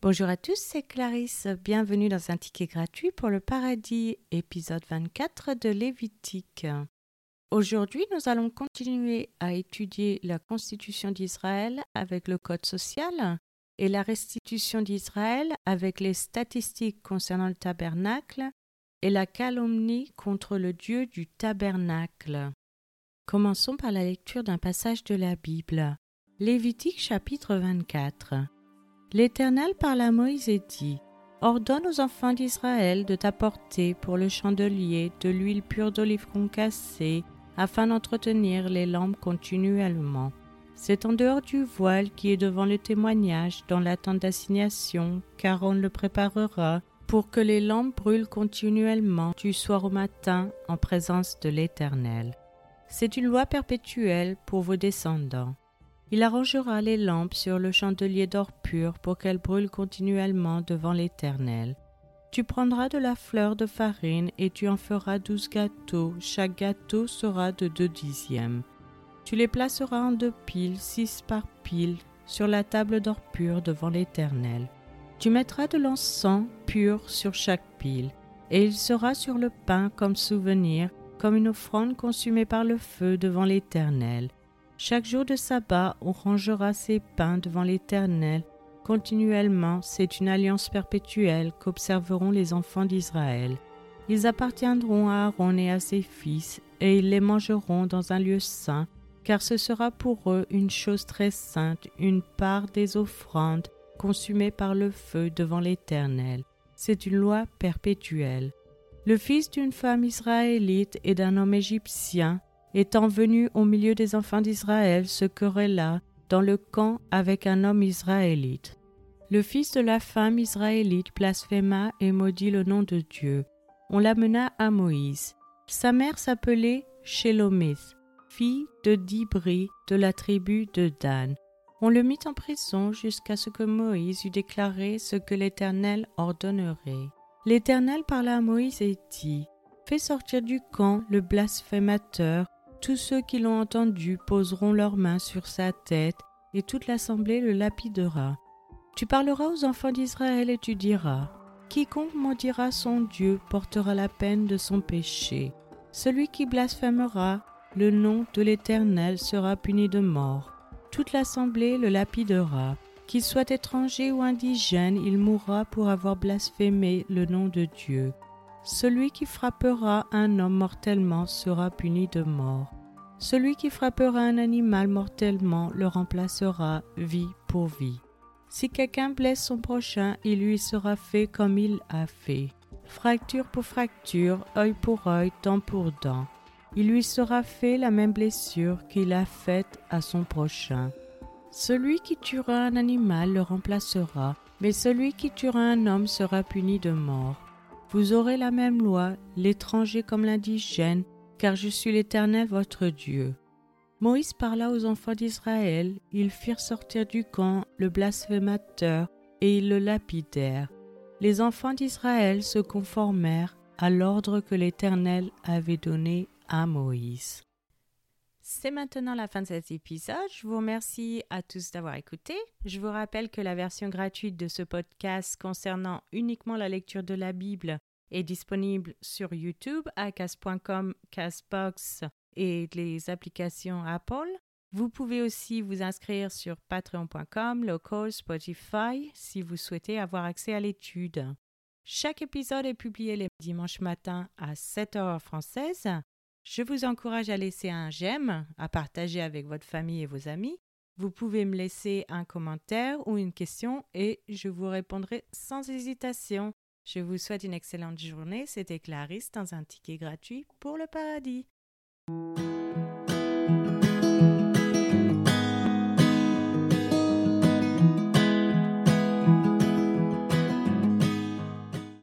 Bonjour à tous, c'est Clarisse. Bienvenue dans un ticket gratuit pour le paradis, épisode 24 de Lévitique. Aujourd'hui, nous allons continuer à étudier la constitution d'Israël avec le code social et la restitution d'Israël avec les statistiques concernant le tabernacle et la calomnie contre le Dieu du tabernacle. Commençons par la lecture d'un passage de la Bible. Lévitique chapitre 24. L'Éternel parla à Moïse et dit Ordonne aux enfants d'Israël de t'apporter pour le chandelier de l'huile pure d'olive concassée, afin d'entretenir les lampes continuellement. C'est en dehors du voile qui est devant le témoignage, dans la tente d'assignation, car on le préparera pour que les lampes brûlent continuellement du soir au matin en présence de l'Éternel. C'est une loi perpétuelle pour vos descendants. Il arrangera les lampes sur le chandelier d'or pur pour qu'elles brûlent continuellement devant l'Éternel. Tu prendras de la fleur de farine et tu en feras douze gâteaux. Chaque gâteau sera de deux dixièmes. Tu les placeras en deux piles, six par pile, sur la table d'or pur devant l'Éternel. Tu mettras de l'encens pur sur chaque pile, et il sera sur le pain comme souvenir, comme une offrande consumée par le feu devant l'Éternel. Chaque jour de sabbat, on rangera ses pains devant l'Éternel. Continuellement, c'est une alliance perpétuelle qu'observeront les enfants d'Israël. Ils appartiendront à Aaron et à ses fils, et ils les mangeront dans un lieu saint, car ce sera pour eux une chose très sainte, une part des offrandes consumées par le feu devant l'Éternel. C'est une loi perpétuelle. Le fils d'une femme israélite et d'un homme égyptien étant venu au milieu des enfants d'Israël, se querella dans le camp avec un homme israélite. Le fils de la femme israélite blasphéma et maudit le nom de Dieu. On l'amena à Moïse. Sa mère s'appelait Shélomith, fille de Dibri de la tribu de Dan. On le mit en prison jusqu'à ce que Moïse eût déclaré ce que l'Éternel ordonnerait. L'Éternel parla à Moïse et dit Fais sortir du camp le blasphémateur tous ceux qui l'ont entendu poseront leurs mains sur sa tête, et toute l'assemblée le lapidera. Tu parleras aux enfants d'Israël et tu diras Quiconque maudira son Dieu portera la peine de son péché. Celui qui blasphémera le nom de l'Éternel sera puni de mort. Toute l'assemblée le lapidera. Qu'il soit étranger ou indigène, il mourra pour avoir blasphémé le nom de Dieu. Celui qui frappera un homme mortellement sera puni de mort. Celui qui frappera un animal mortellement le remplacera vie pour vie. Si quelqu'un blesse son prochain, il lui sera fait comme il a fait. Fracture pour fracture, œil pour œil, dent pour dent. Il lui sera fait la même blessure qu'il a faite à son prochain. Celui qui tuera un animal le remplacera, mais celui qui tuera un homme sera puni de mort. Vous aurez la même loi, l'étranger comme l'indigène, car je suis l'Éternel votre Dieu. Moïse parla aux enfants d'Israël, ils firent sortir du camp le blasphémateur, et ils le lapidèrent. Les enfants d'Israël se conformèrent à l'ordre que l'Éternel avait donné à Moïse. C'est maintenant la fin de cet épisode. Je vous remercie à tous d'avoir écouté. Je vous rappelle que la version gratuite de ce podcast concernant uniquement la lecture de la Bible est disponible sur YouTube, acas.com, Casbox et les applications Apple. Vous pouvez aussi vous inscrire sur patreon.com, local, Spotify si vous souhaitez avoir accès à l'étude. Chaque épisode est publié les dimanches matins à 7 h française. Je vous encourage à laisser un j'aime, à partager avec votre famille et vos amis. Vous pouvez me laisser un commentaire ou une question et je vous répondrai sans hésitation. Je vous souhaite une excellente journée. C'était Clarisse dans un ticket gratuit pour le paradis.